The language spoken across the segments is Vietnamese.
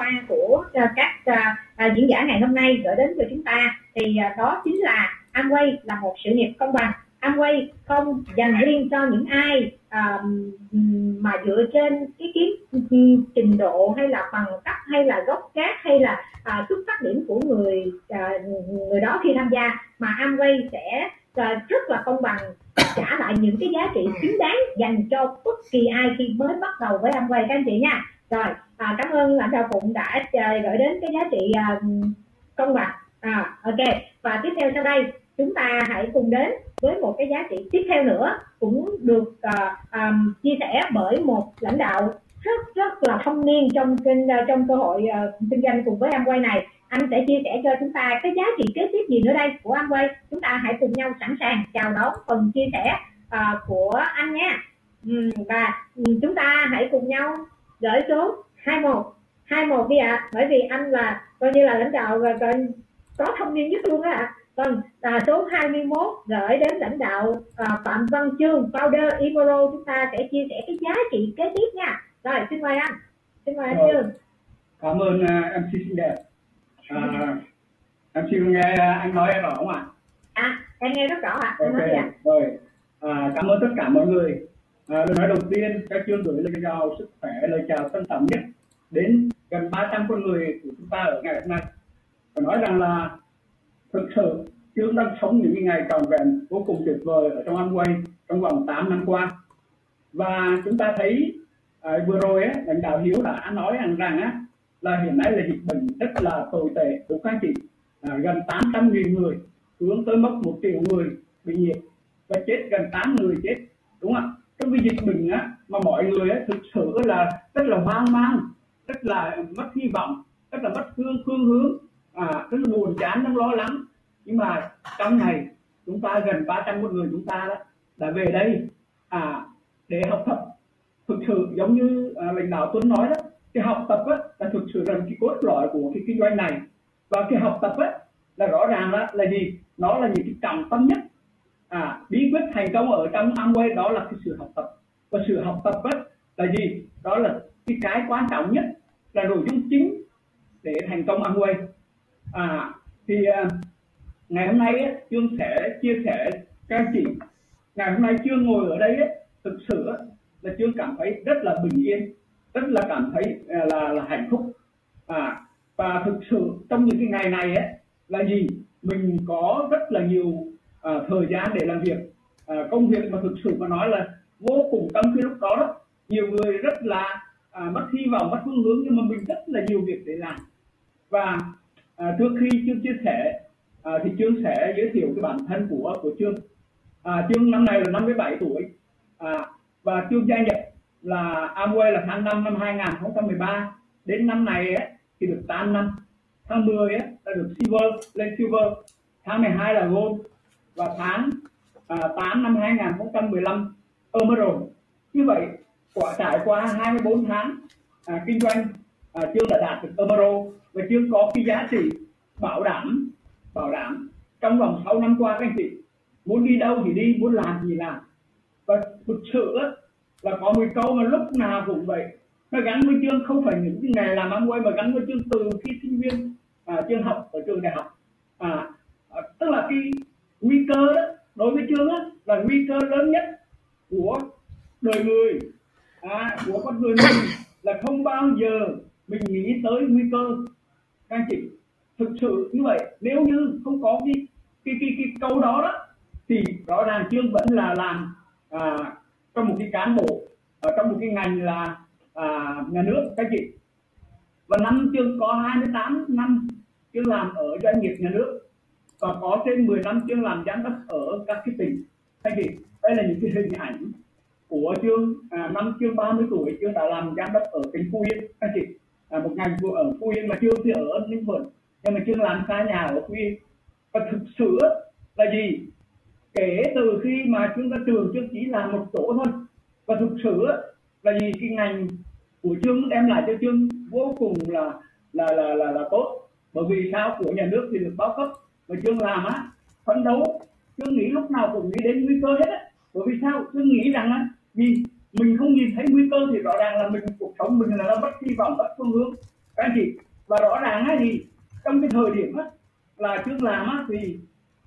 qua của ờ, các ờ, ờ, diễn giả ngày hôm nay gửi đến cho chúng ta. Thì đó chính là Amway là một sự nghiệp công bằng. Amway không dành riêng cho những ai mà dựa trên cái kiến trình độ hay là bằng cấp hay là gốc cát hay là uh, xuất phát điểm của người uh, người đó khi tham gia mà Amway sẽ uh, rất là công bằng trả lại những cái giá trị xứng đáng dành cho bất kỳ ai khi mới bắt đầu với Amway. Các anh chị nha rồi à, cảm ơn lãnh đạo phụng đã gửi đến cái giá trị à, công bằng. À, ok và tiếp theo sau đây chúng ta hãy cùng đến với một cái giá trị tiếp theo nữa cũng được uh, um, chia sẻ bởi một lãnh đạo rất rất là thông niên trong kênh trong cơ hội uh, kinh doanh cùng với Amway này. Anh sẽ chia sẻ cho chúng ta cái giá trị kế tiếp gì nữa đây của Amway. Chúng ta hãy cùng nhau sẵn sàng chào đón phần chia sẻ uh, của anh nha. Và chúng ta hãy cùng nhau gửi số 21 21 đi ạ à, bởi vì anh là coi như là lãnh đạo và có thông niên nhất luôn á ạ à. Vâng, à, số 21 gửi đến lãnh đạo à, Phạm Văn Chương, founder Imoro chúng ta sẽ chia sẻ cái giá trị kế tiếp nha. Rồi, xin mời anh. Xin mời anh. Chương. Cảm ơn uh, à, MC xinh đẹp. À, MC nghe anh nói rõ không ạ? À, em nghe rất rõ ạ. À. Ok, rồi. À, cảm ơn tất cả mọi người. À, lời nói đầu tiên, các chương gửi lời chào sức khỏe, lời chào thân trọng nhất đến gần 300 con người của chúng ta ở ngày hôm nay. Và nói rằng là thực sự Chương đang sống những ngày tròn vẹn vô cùng tuyệt vời ở trong Amway trong vòng 8 năm qua. Và chúng ta thấy à, vừa rồi á, lãnh đạo Hiếu đã nói rằng rằng á, là hiện nay là dịch bệnh rất là tồi tệ của các chị. À, gần 800 nghìn người hướng tới mất một triệu người bị nhiễm và chết gần 8 người chết đúng không ạ? Cái dịch bệnh á mà mọi người á, thực sự là rất là hoang mang rất là mất hy vọng rất là mất phương phương hướng. À, rất là buồn chán rất lo lắng. Nhưng mà trong này chúng ta gần 300 một người chúng ta đó đã về đây à để học tập. Thực sự giống như à, lãnh đạo Tuấn nói đó cái học tập á, là thực sự là cái cốt lõi của cái kinh doanh này. Và cái học tập á, là rõ ràng đó là gì? Nó là những cái trọng tâm nhất à bí quyết thành công ở trong Amway đó là cái sự học tập. Và sự học tập á, là gì? Đó là cái cái quan trọng nhất là nội dung chính để thành công Amway. À thì à, ngày hôm nay ấy, chương sẽ chia sẻ các anh chị. Ngày hôm nay chương ngồi ở đây ấy, thực sự ấy, là chương cảm thấy rất là bình yên rất là cảm thấy à, là là hạnh phúc. À và thực sự trong những cái ngày này ấy là gì? Mình có rất là nhiều Ờ, thời gian để làm việc. À, công việc mà thực sự mà nói là vô cùng tâm khi lúc đó, đó nhiều người rất là à, mất hy vọng mất phương hướng nhưng mà mình rất là nhiều việc để làm. Và à, trước khi chương chia sẻ à, thì chương sẽ giới thiệu cái bản thân của của Trương. À, Trương năm nay là 57 tuổi. À, và Trương gia nhập là Amway là tháng 5 năm 2013 đến năm này ấy, thì được 8 năm. Tháng 10 ấy, là được silver lên silver. Tháng 12 là gold và tháng à, 8 năm 2015 emerald như vậy quả trải qua 24 tháng à, kinh doanh à, chương đã đạt được emerald và chương có cái giá trị bảo đảm bảo đảm trong vòng 6 năm qua các anh chị. Muốn đi đâu thì đi muốn làm gì làm. Và thực sự là có một câu mà lúc nào cũng vậy nó gắn với chương không phải những cái nghề làm ăn quay mà gắn với chương từ khi sinh viên à, chương học ở trường đại học à, à tức là cái nguy cơ đó đối với chương á, là nguy cơ lớn nhất của người. À, của con người mình là không bao giờ mình nghĩ tới nguy cơ. Các anh chị thực sự như vậy nếu như không có cái cái cái, cái câu đó đó thì rõ ràng chương vẫn là làm à, trong một cái cán bộ ở trong một cái ngành là à, nhà nước các chị. Và năm chương có 28 năm chương làm ở doanh nghiệp nhà nước và có trên 10 năm chương làm giám đốc ở các cái tỉnh. Các chị đây là những cái hình ảnh của chương à, năm chương 30 tuổi chương đã làm giám đốc ở tỉnh Phú Yên. Các chị à, một ngành ở Phú Yên mà chương thì ở Ninh Thuận nhưng mà chương làm xa nhà ở Phú Yên. Và thực sự là gì? Kể từ khi mà chúng ta trường chương chỉ làm một chỗ thôi. Và thực sự là gì? Cái ngành của chương đem lại cho chương vô cùng là là là là, là tốt. Bởi vì sao? Của nhà nước thì được báo cấp và chương làm á phấn đấu. Chương nghĩ lúc nào cũng nghĩ đến nguy cơ hết á. Bởi vì sao? Chương nghĩ rằng á vì mình không nhìn thấy nguy cơ thì rõ ràng là mình cuộc sống mình là nó mất hy vọng mất phương hướng. Các anh chị và rõ ràng á thì trong cái thời điểm á là chương làm á thì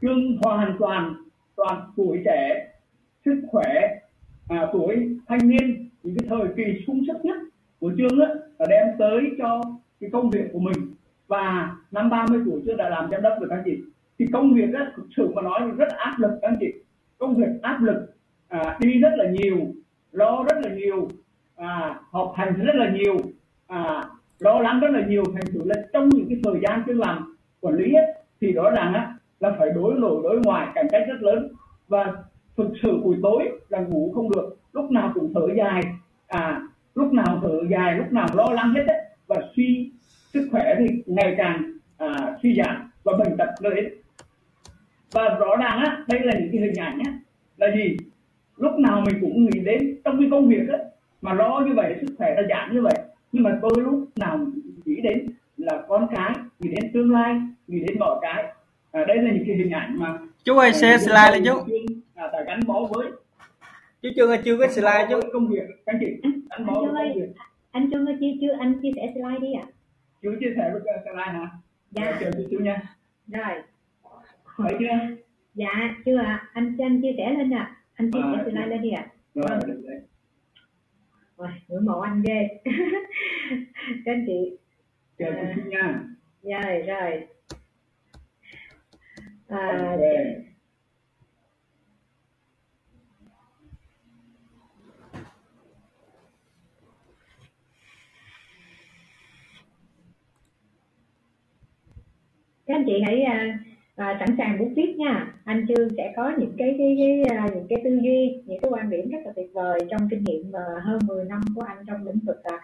chương hoàn toàn toàn tuổi trẻ sức khỏe à, tuổi thanh niên những cái thời kỳ sung sức nhất của chương á là đem tới cho cái công việc của mình. Và năm 30 tuổi chưa đã làm giám đốc được các anh chị. Thì công việc á thực sự mà nói rất áp lực các anh chị. Công việc áp lực à, đi rất là nhiều lo rất là nhiều à, học hành rất là nhiều à, lo lắng rất là nhiều. Thành thử là trong những cái thời gian tôi làm quản lý ấy, thì rõ ràng á là phải đối nội đối ngoài cạnh tranh rất lớn. Và thực sự buổi tối là ngủ không được lúc nào cũng thở dài à lúc nào thở dài lúc nào lo lắng hết đấy và suy sức khỏe thì ngày càng à, suy giảm và bệnh tật lên và rõ ràng á đây là những cái hình ảnh á là gì? Lúc nào mình cũng nghĩ đến trong cái công việc á mà lo như vậy sức khỏe nó giảm như vậy. Nhưng mà tôi lúc nào nghĩ đến là con cái nghĩ đến tương lai nghĩ đến mọi cái. À, đây là những cái hình ảnh mà chú ơi share slide lên chú. À, ta gắn bó với. Chú chưa chưa có slide chú. công việc. Các chị gắn bó với công việc. anh Trương ơi chưa chưa anh chia sẻ slide đi ạ. À. chú chia sẻ với slide hả? Dạ. Chờ chú nha. Rồi. Thấy chưa? Dạ chưa ạ. À. anh cho anh chia sẻ lên ạ. à. Anh chia sẻ À, slide lên đi ạ? rồi ngưỡng mộ anh ghê. Các anh chị. Chờ À. chú nha rồi rồi. À, các anh chị hãy à, sẵn sàng bút viết nha. Anh chương sẽ có những cái cái, cái à, những cái tư duy những cái quan điểm rất là tuyệt vời trong kinh nghiệm à, hơn 10 năm của anh trong lĩnh vực à,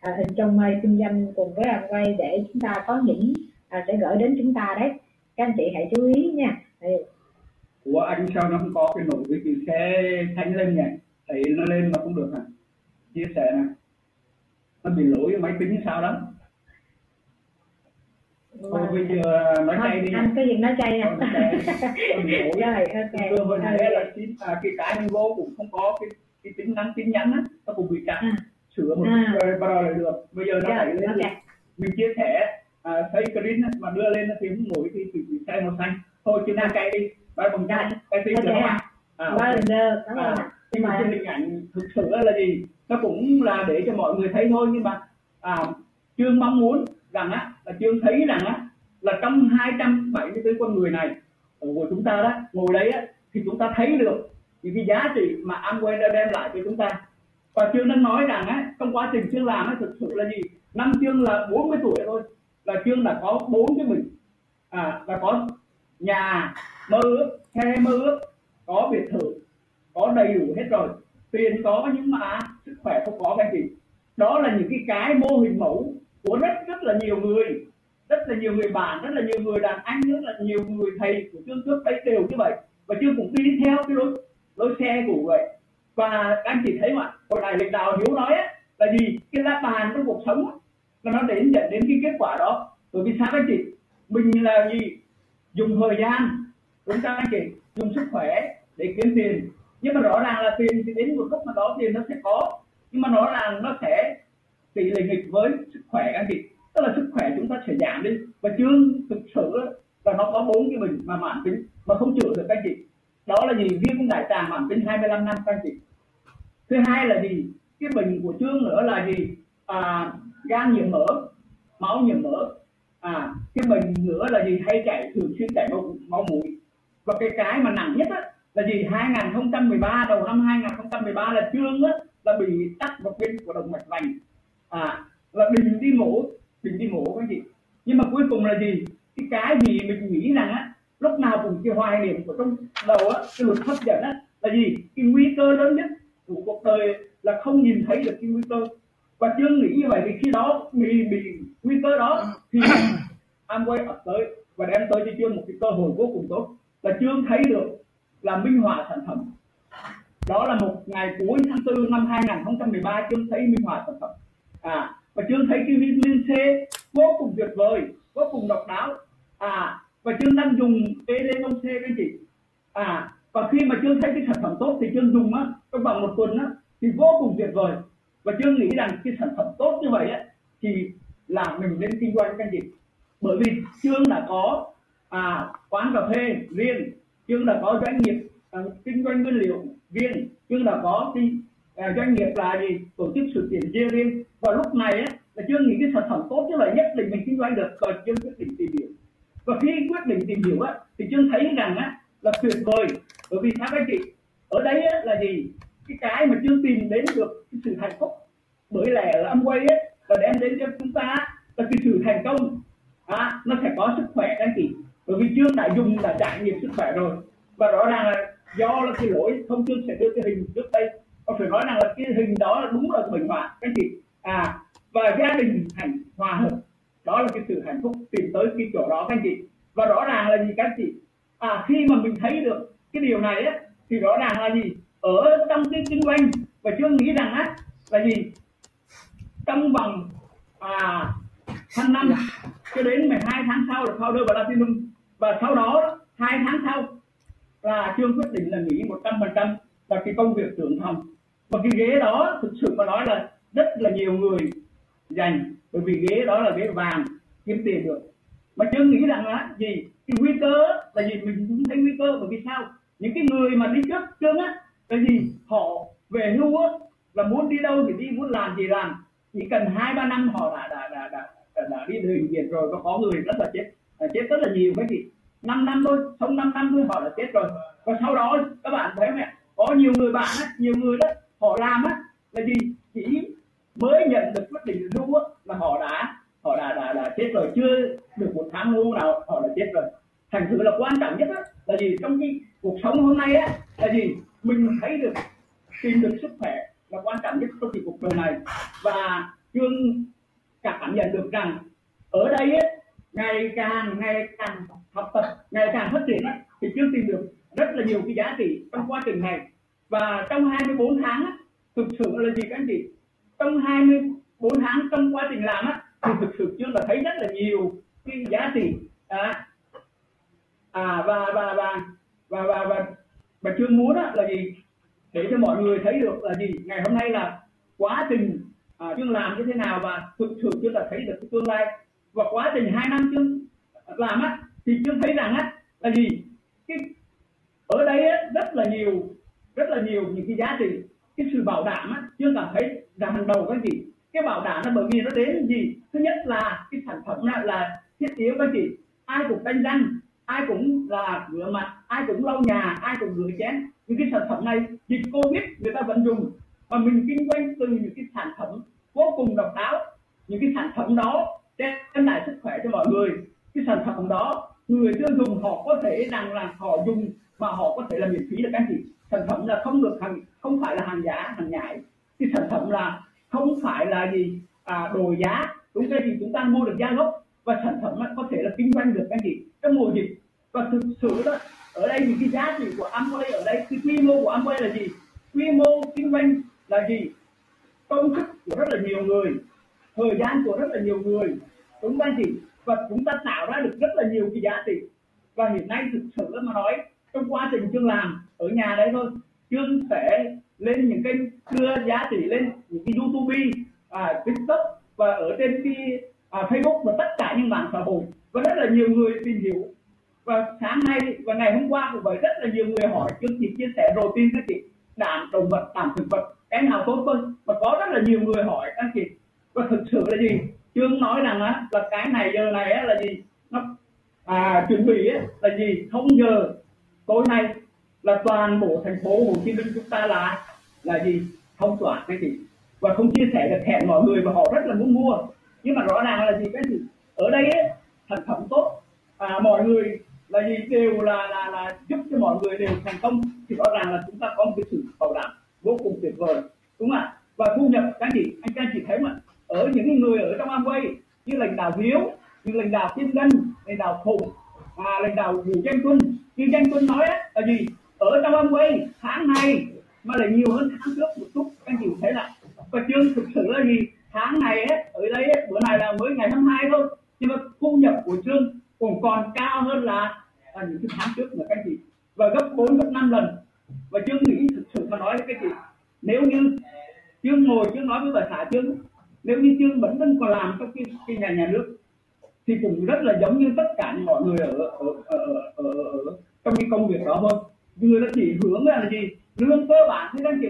à, hình trong à, kinh doanh cùng với anh quay để chúng ta có những à, sẽ gửi đến chúng ta đấy. Các anh chị hãy chú ý nha. Ờ, của anh sao nó không có cái nội cái chữ xe thanh lên nhỉ? Thì nó lên mà không được hả? Chia sẻ nè. Nó bị lỗi máy tính sao đó thôi bây giờ nói chay đi. anh cái gì nói chay lỗi rồi ok hồi nãy là tin à, cái cái mình vô cũng không có cái cái tính năng tin nhắn á nó cũng bị chặn À. sửa một À. rồi bắt đầu lại được. Bây giờ nó Rồi, đẩy lên ok. thì mình chia sẻ à, thấy screen á, mà đưa lên thì không nổi thì bị bị xe màu xanh. Thôi chứ na cay đi. Ba bằng trăm cái tin được không ạ. à, ơn à, ạ. nhưng mà cái hình ảnh thực sự là gì? Nó cũng là để cho mọi người thấy thôi nhưng mà à, chương mong muốn rằng á, là chương thấy rằng á, là trong 274 con người này của chúng ta đó, ngồi đấy á, thì chúng ta thấy được những cái giá trị mà Amway đã đem lại cho chúng ta. Và chương đang nói rằng á, trong quá trình chương làm á, thực sự là gì? Năm chương là 40 tuổi thôi, là chương đã có bốn cái mình. À là có nhà, mơ ước xe mơ ước, có biệt thự, có đầy đủ hết rồi. Tiền có nhưng mà sức khỏe không có cái gì. Đó là những cái cái mô hình mẫu của rất rất là nhiều người rất là nhiều người bạn rất là nhiều người đàn anh rất là nhiều người thầy của chương trước đấy đều như vậy. Và chương cũng đi theo cái lối lối xe của vậy. Và các anh chị thấy mà hồi này lãnh đạo hiếu nói ấy, là gì? Cái lá bàn trong cuộc sống á, là nó đến dẫn đến cái kết quả đó. Bởi vì sao anh chị? Mình là gì? Dùng thời gian chúng ta anh chị? Dùng sức khỏe để kiếm tiền. Nhưng mà rõ ràng là tiền thì đến một lúc nào đó tiền nó sẽ có. Nhưng mà rõ ràng nó sẽ tỷ lệ nghịch với sức khỏe các anh chị. Tức là sức khỏe chúng ta sẽ giảm đi. Và chương thực sự là nó có bốn cái bệnh mà mãn tính mà không chữa được các anh chị. Đó là gì? Viêm đại tràng mãn tính 25 năm các anh chị. Thứ hai là gì? Cái bệnh của chương nữa là gì? À, gan nhiễm mỡ máu nhiễm mỡ. À cái bệnh nữa là gì? Hay chảy thường xuyên chảy máu, máu mũi. Và cái cái mà nặng nhất á, là gì? 2013 đầu năm 2013 là chương á, là bị tắc một bên của động mạch vành à là đừng đi mổ, đừng đi mổ các anh chị nhưng mà cuối cùng là gì? Cái cái gì mình nghĩ rằng á, lúc nào cũng cái hoài niệm của trong đầu á, cái luật hấp dẫn á, là gì? Cái nguy cơ lớn nhất của cuộc đời là không nhìn thấy được cái nguy cơ. Và chưa nghĩ như vậy thì khi đó bị bị nguy cơ đó thì Amway ập tới và đem tới cho chương một cái cơ hội vô cùng tốt. Là chương thấy được là minh họa sản phẩm. Đó là một ngày cuối tháng 4 năm 2013 chương thấy minh họa sản phẩm chương thấy cái vitamin C vô cùng tuyệt vời vô cùng độc đáo. À và chương đang dùng cái lên C các anh chị. À và khi mà chương thấy cái sản phẩm tốt thì chương dùng á trong vòng một tuần á thì vô cùng tuyệt vời. Và chương nghĩ rằng cái sản phẩm tốt như vậy á thì là mình nên kinh doanh các anh chị bởi vì chương đã có à, quán cà phê riêng. Chương đã có doanh nghiệp à, kinh doanh nguyên liệu riêng chương đã có cái à, doanh nghiệp là gì tổ chức sự kiện riêng riêng và lúc này á, là chương nghĩ cái sản phẩm tốt chứ là nhất định mình kinh doanh được rồi chương quyết định tìm hiểu. Và khi quyết định tìm hiểu á, thì chương thấy rằng á, là tuyệt vời. Bởi vì sao các anh chị? Ở đây á, là gì? Cái cái mà chương tìm đến được cái sự hạnh phúc bởi lẽ là Amway á, và đem đến cho chúng ta là cái sự thành công. À, nó sẽ có sức khỏe các anh chị. Bởi vì chương đã dùng đã trải nghiệm sức khỏe rồi. Và rõ ràng là do là cái lỗi thông chương sẽ đưa cái hình trước đây. Có phải nói rằng là cái hình đó là đúng là bệnh hoạn các anh chị. À và gia đình hạnh hòa hợp đó là cái sự hạnh phúc tìm tới cái chỗ đó, các anh chị. Và rõ ràng là gì, các anh chị? À khi mà mình thấy được cái điều này á, thì rõ ràng là gì? Ở trong cái kinh doanh và chưa nghĩ rằng á, là gì? Trong vòng à tháng năm cho đến 12 tháng sau là founder và platinum và sau đó, hai tháng sau là trương quyết định là nghỉ một trăm phần trăm và cái công việc trưởng phòng. Và cái ghế đó thực sự mà nói là rất là nhiều người dành bởi vì ghế đó là ghế vàng kiếm tiền được. Mà chưa nghĩ rằng là gì cái nguy cơ là gì mình cũng thấy nguy cơ. Bởi vì sao? Những cái người mà đi trước trương á là gì? Họ về hưu á là muốn đi đâu thì đi muốn làm gì làm. Chỉ cần hai ba năm họ đã đã đã đã, đã, đã đi bệnh viện rồi. Và có người rất là chết à, chết rất là nhiều cái gì năm năm thôi sống năm năm thôi họ đã chết rồi. Và sau đó các bạn thấy mẹ có nhiều người bạn á, nhiều người đó họ làm á là gì? Chỉ mới nhận được quyết định lưu á là họ đã họ đã, đã đã chết rồi. Chưa được một tháng hưu nào họ đã chết rồi. Thành thử là quan trọng nhất á, là gì? Trong cái cuộc sống hôm nay á là gì? Mình thấy được tìm được sức khỏe là quan trọng nhất trong cái cuộc đời này. Và chương cảm nhận được rằng ở đây ấy, ngày càng ngày càng học tập ngày càng phát triển ấy, thì chương tìm được rất là nhiều cái giá trị trong quá trình này. Và trong 24 tháng ấy, thực sự là gì các anh chị? Trong 24 tháng trong quá trình làm á thì thực sự chương là thấy rất là nhiều cái giá trị. À, à và và và và và và, và chương muốn á, là gì? Để cho mọi người thấy được là gì? Ngày hôm nay là quá trình à, chương làm như thế nào và thực sự chương là thấy được cái tương lai. Và quá trình hai năm chương làm á thì chương thấy rằng á là gì? Cái ở đây á, rất là nhiều rất là nhiều những cái giá trị cái sự bảo đảm á chương cảm thấy là hàng đầu các chị, cái bảo đảm là bởi vì nó đến gì? Thứ nhất là cái sản phẩm là, là thiết yếu các chị ai cũng đánh răng ai cũng là rửa mặt ai cũng lau nhà ai cũng rửa chén. Những cái sản phẩm này dịch covid người ta vẫn dùng. Và mình kinh doanh từ những cái sản phẩm vô cùng độc đáo. Những cái sản phẩm đó đem lại sức khỏe cho mọi người. Cái sản phẩm đó người tiêu dùng họ có thể rằng là họ dùng mà họ có thể là miễn phí được các chị sản phẩm là không được hàng không phải là hàng giả hàng nhái cái sản phẩm là không phải là gì à, đồ giá. Đúng cái gì chúng ta mua được giá gốc. Và sản phẩm có thể là kinh doanh được anh chị trong mùa dịch. Và thực sự đó ở đây thì cái giá trị của Amway ở đây cái quy mô của Amway là gì? Quy mô kinh doanh là gì? Công sức của rất là nhiều người. Thời gian của rất là nhiều người. Đúng không anh chị và chúng ta tạo ra được rất là nhiều cái giá trị. Và hiện nay thực sự mà nói trong quá trình chương làm ở nhà đấy thôi chương sẽ lên những kênh đưa giá trị lên những cái youtube à, tiktok và ở trên cái à, facebook và tất cả những mạng xã hội. Và rất là nhiều người tìm hiểu. Và sáng nay và ngày hôm qua cũng vậy rất là nhiều người hỏi chương trình chia sẻ rồi tin các chị. Đạm động vật đạm thực vật cái nào tốt hơn? Và có rất là nhiều người hỏi các chị. Và thực sự là gì? Chương nói rằng á là cái này giờ này á là gì? Nó à, chuẩn bị á, là gì? Không giờ tối nay là toàn bộ thành phố Hồ Chí Minh chúng ta là là gì? Không tỏa cái gì? Và không chia sẻ được hẹn mọi người và họ rất là muốn mua. Nhưng mà rõ ràng là gì? Cái gì? Ở đây ấy, sản phẩm tốt. À, mọi người là gì? Đều là là là giúp cho mọi người đều thành công. Thì rõ ràng là chúng ta có một cái sự bảo đảm vô cùng tuyệt vời. Đúng không ạ? Và thu nhập các chị anh các chị thấy mà ở những người ở trong Amway như lãnh đạo Hiếu như lãnh đạo Kim Ngân lãnh đạo Phùng à, lãnh đạo Vũ Danh Tuân. Như Danh Tuân nói á, là gì? Ở trong Amway tháng này mà lại nhiều hơn tháng trước một chút anh chị thấy là và chương thực sự là gì? Tháng này ấy, ở đây ấy, bữa này là mới ngày 22 thôi nhưng mà thu nhập của chương cũng còn cao hơn là, là những cái tháng trước nữa các chị. Và gấp 4 gấp 5 lần. Và chương nghĩ thực sự mà nói với các chị nếu như chương ngồi chương nói với bà xã chương nếu như chương vẫn vẫn còn làm trong cái, cái nhà nhà nước thì cũng rất là giống như tất cả những mọi người ở ở ở, ở, ở, ở trong cái công việc đó thôi người ta chỉ hướng là gì? Lương cơ bản thôi anh chị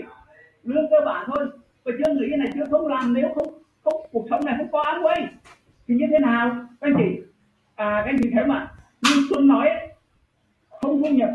lương cơ bản thôi. Và chưa nghĩ cái này chưa không làm nếu không không cuộc sống này không có ám quay. Thì như thế nào? Các anh chị à các anh chị thấy mà như xuân nói ấy, không thu nhập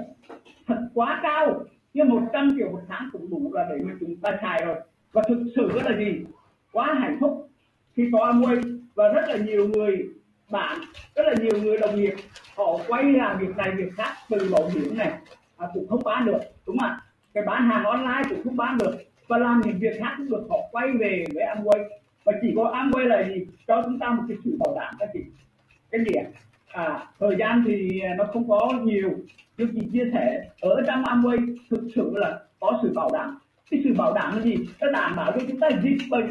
thật quá cao. Nhưng 100 triệu một tháng cũng đủ là để mà chúng ta xài rồi. Và thực sự là gì? Quá hạnh phúc. Khi có Amway và rất là nhiều người bạn rất là nhiều người đồng nghiệp họ quay làm việc này việc khác từ bảo hiểm này à, cũng không bán được đúng không ạ? Cái bán hàng online cũng không bán được. Và làm những việc khác cũng được họ quay về với Amway. Và chỉ có Amway là gì? Cho chúng ta một cái sự bảo đảm các chị. Cái gì ạ? À, thời gian thì nó không có nhiều. Nhưng chị chia sẻ ở trong Amway thực sự là có sự bảo đảm. Cái sự bảo đảm là gì? Nó đảm bảo cho chúng ta dịch bệnh.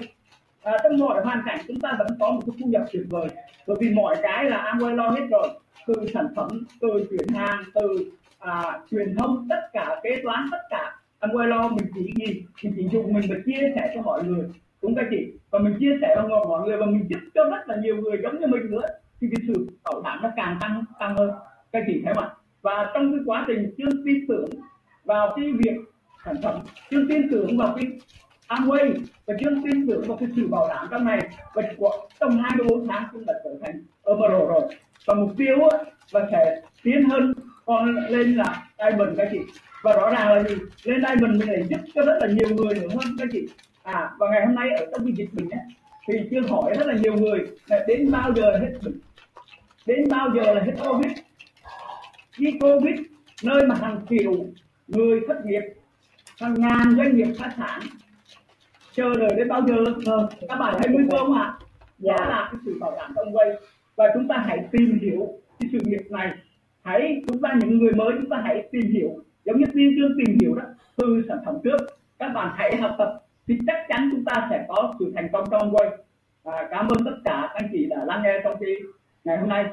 À, trong mọi hoàn cảnh chúng ta vẫn có một cái thu nhập tuyệt vời. Bởi vì mọi cái là Amway lo hết rồi. Từ sản phẩm từ chuyển hàng từ à, truyền thông tất cả kế toán tất cả. Amway lo mình chỉ gì mình chỉ dùng mình và chia sẻ cho mọi người. Đúng các chị? Và mình chia sẻ cho mọi người và mình giúp cho rất là nhiều người giống như mình nữa. Thì cái sự bảo đảm nó càng tăng tăng hơn. Các chị thấy không ạ? Và trong cái quá trình chương tin tưởng vào cái việc sản phẩm chương tin tưởng vào cái Amway và chương tin tưởng vào cái sự bảo đảm trong này và trong 24 tháng chúng đã trở thành Emerald rồi. Và mục tiêu á, sẽ tiến hơn còn lên là Diamond các chị. Và rõ ràng là gì? Lên Diamond mình lại giúp cho rất là nhiều người nữa hơn các chị? À và ngày hôm nay ở trong cái dịch bệnh ấy, thì chưa hỏi rất là nhiều người là đến bao giờ hết bệnh? Đến bao giờ là hết covid? Khi covid nơi mà hàng triệu người thất nghiệp hàng ngàn doanh nghiệp phá sản chờ đợi đến bao giờ? Ờ, các bạn thấy nguy cơ không ạ? Đó là cái sự bảo đảm trong quay. Và chúng ta hãy tìm hiểu cái sự nghiệp này hãy chúng ta những người mới chúng ta hãy tìm hiểu. Giống như tiên chương tìm hiểu đó từ sản phẩm trước các bạn hãy học tập thì chắc chắn chúng ta sẽ có sự thành công trong quay. À, cảm ơn tất cả anh chị đã lắng nghe trong cái ngày hôm nay.